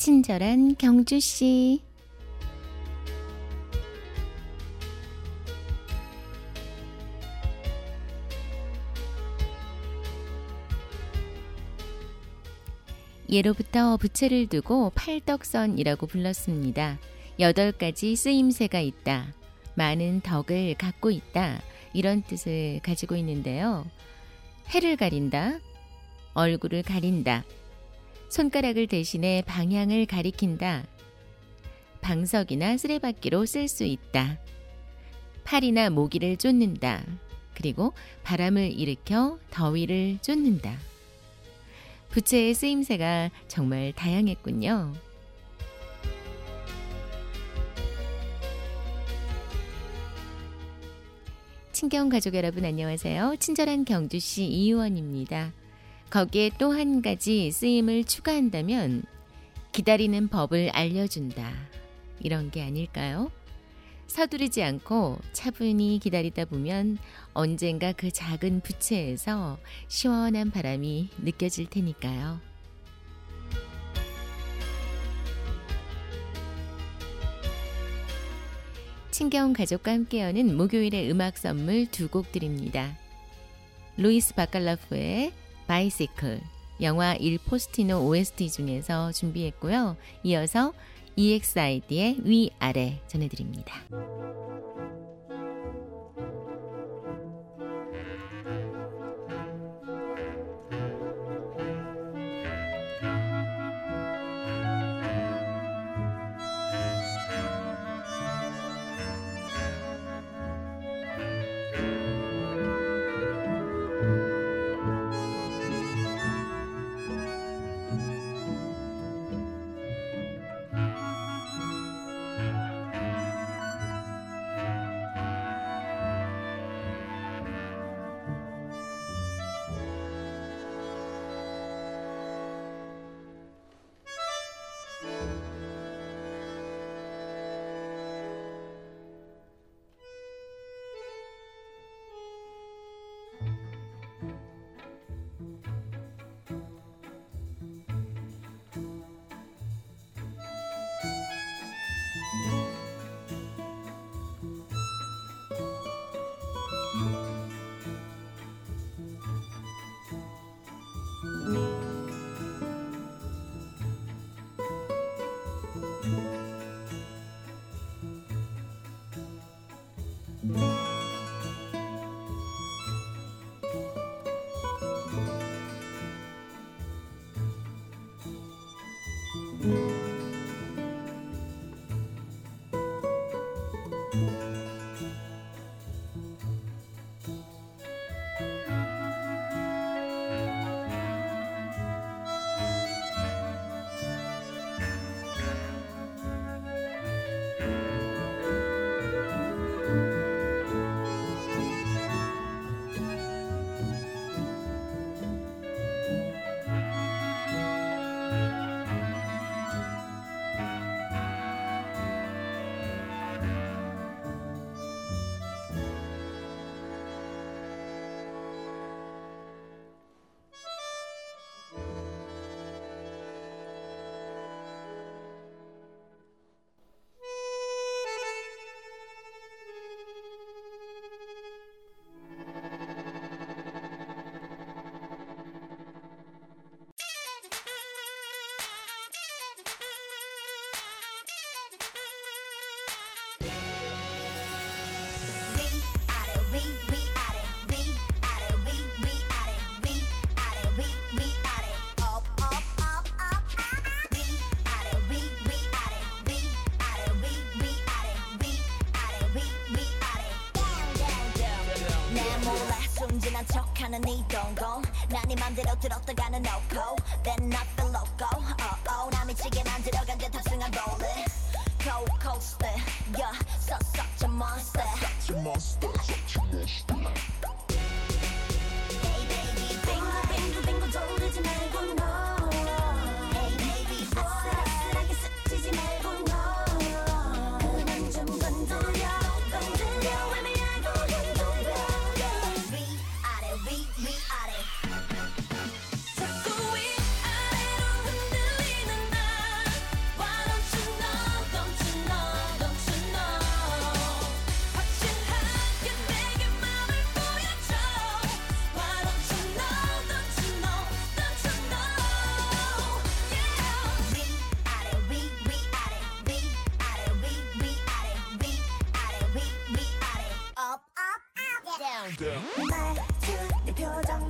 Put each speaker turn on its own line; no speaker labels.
친절한 경주 씨. 예로부터 부채를 두고 팔덕선이라고 불렀습니다. 여덟 가지 쓰임새가 있다. 많은 덕을 갖고 있다. 이런 뜻을 가지고 있는데요. 해를 가린다. 얼굴을 가린다. 손가락을 대신해 방향을 가리킨다. 방석이나 쓰레받기로 쓸 수 있다. 팔이나 모기를 쫓는다. 그리고 바람을 일으켜 더위를 쫓는다. 부채의 쓰임새가 정말 다양했군요. 친경 가족 여러분 안녕하세요. 친절한 경주시 이유원입니다. 거기에 또 한 가지 쓰임을 추가한다면 기다리는 법을 알려준다. 이런 게 아닐까요? 서두르지 않고 차분히 기다리다 보면 언젠가 그 작은 부채에서 시원한 바람이 느껴질 테니까요. 친경 가족과 함께 여는 목요일의 음악 선물 두 곡 드립니다. 루이스 바칼라프의 Bicycle, 영화 일 포스티노 OST 중에서 준비했고요. 이어서 EXID의 위아래 전해드립니다.
순진한 척하는 이 동공 난네 맘대로 들었다가는 no go Then not the loco oh oh 나 미치게 만들어간 듯 탑승한 rolling Go coaster yeah so such a monster Such a monster Such a monster 말투 네 표정